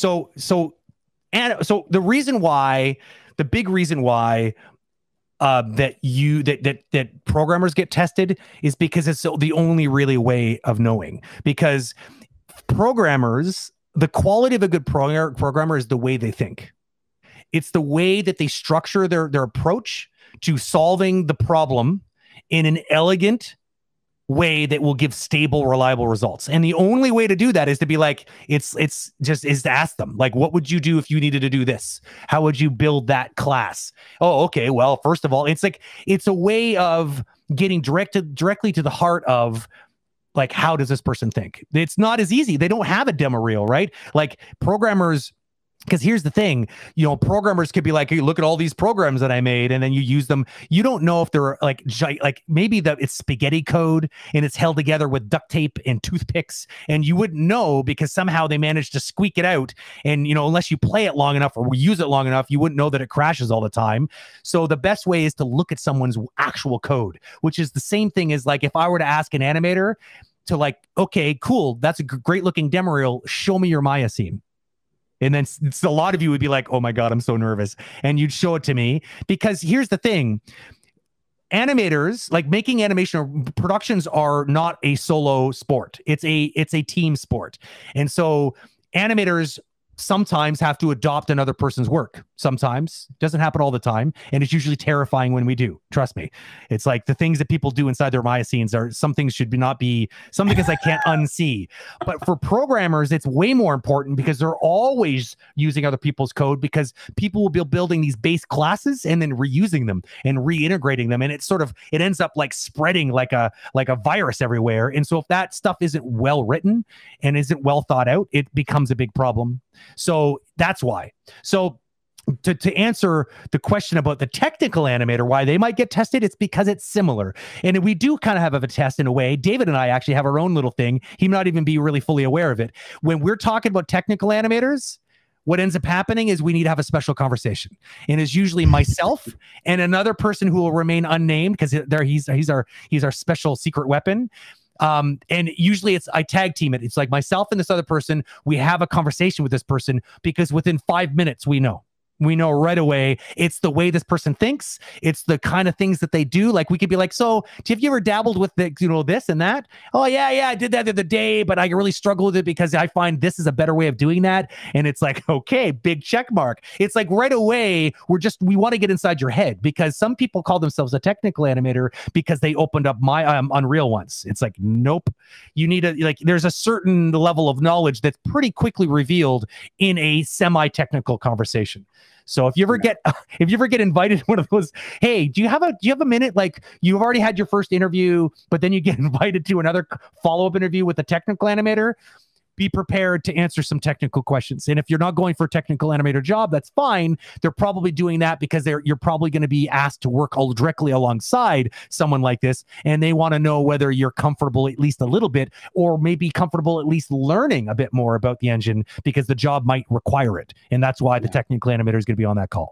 So so and so the reason why the big reason why uh, that you that that that programmers get tested is because it's the only really way of knowing. Because programmers the quality of a good pro- programmer is the way they think. It's the way that they structure their their approach to solving the problem in an elegant way that will give stable reliable results. And the only way to do that is to be like it's it's just is to ask them like what would you do if you needed to do this? How would you build that class? Oh okay well first of all it's like it's a way of getting directed directly to the heart of like how does this person think? It's not as easy. They don't have a demo reel right? Like programmers because here's the thing, you know, programmers could be like, hey, look at all these programs that I made, and then you use them. You don't know if they're like, like maybe the it's spaghetti code and it's held together with duct tape and toothpicks, and you wouldn't know because somehow they managed to squeak it out. And you know, unless you play it long enough or use it long enough, you wouldn't know that it crashes all the time. So the best way is to look at someone's actual code, which is the same thing as like if I were to ask an animator to like, okay, cool, that's a great looking demo reel. Show me your Maya scene and then a lot of you would be like, oh my God, I'm so nervous. And you'd show it to me. Because here's the thing. Animators like making animation or productions are not a solo sport. It's a it's a team sport. And so animators sometimes have to adopt another person's work. Sometimes doesn't happen all the time, and it's usually terrifying when we do. Trust me, it's like the things that people do inside their Maya scenes are some things should be not be some things I can't unsee. But for programmers, it's way more important because they're always using other people's code because people will be building these base classes and then reusing them and reintegrating them, and it's sort of it ends up like spreading like a like a virus everywhere. And so if that stuff isn't well written and isn't well thought out, it becomes a big problem. So that's why. So to, to answer the question about the technical animator, why they might get tested, it's because it's similar. And we do kind of have a test in a way. David and I actually have our own little thing. He may not even be really fully aware of it. When we're talking about technical animators, what ends up happening is we need to have a special conversation. And it's usually myself and another person who will remain unnamed because there he's he's our he's our special secret weapon. Um, and usually it's I tag team it. It's like myself and this other person. We have a conversation with this person because within five minutes we know we know right away it's the way this person thinks it's the kind of things that they do. Like we could be like so have you ever dabbled with the you know this and that? Oh yeah yeah i did that the other day but i really struggle with it because i find this is a better way of doing that. And it's like okay big check mark. It's like right away we're just we want to get inside your head because some people call themselves a technical animator because they opened up Maya um, unreal once. It's like nope. You need a like there's a certain level of knowledge that's pretty quickly revealed in a semi-technical conversation so if you ever get if you ever get invited to one of those, hey, do you have a do you have a minute? Like you've already had your first interview, but then you get invited to another follow up interview with a technical animator be prepared to answer some technical questions. And if you're not going for a technical animator job, that's fine. They're probably doing that because they're you're probably going to be asked to work all directly alongside someone like this, and they want to know whether you're comfortable at least a little bit, or maybe comfortable at least learning a bit more about the engine because the job might require it, and that's why yeah. the technical animator is going to be on that call.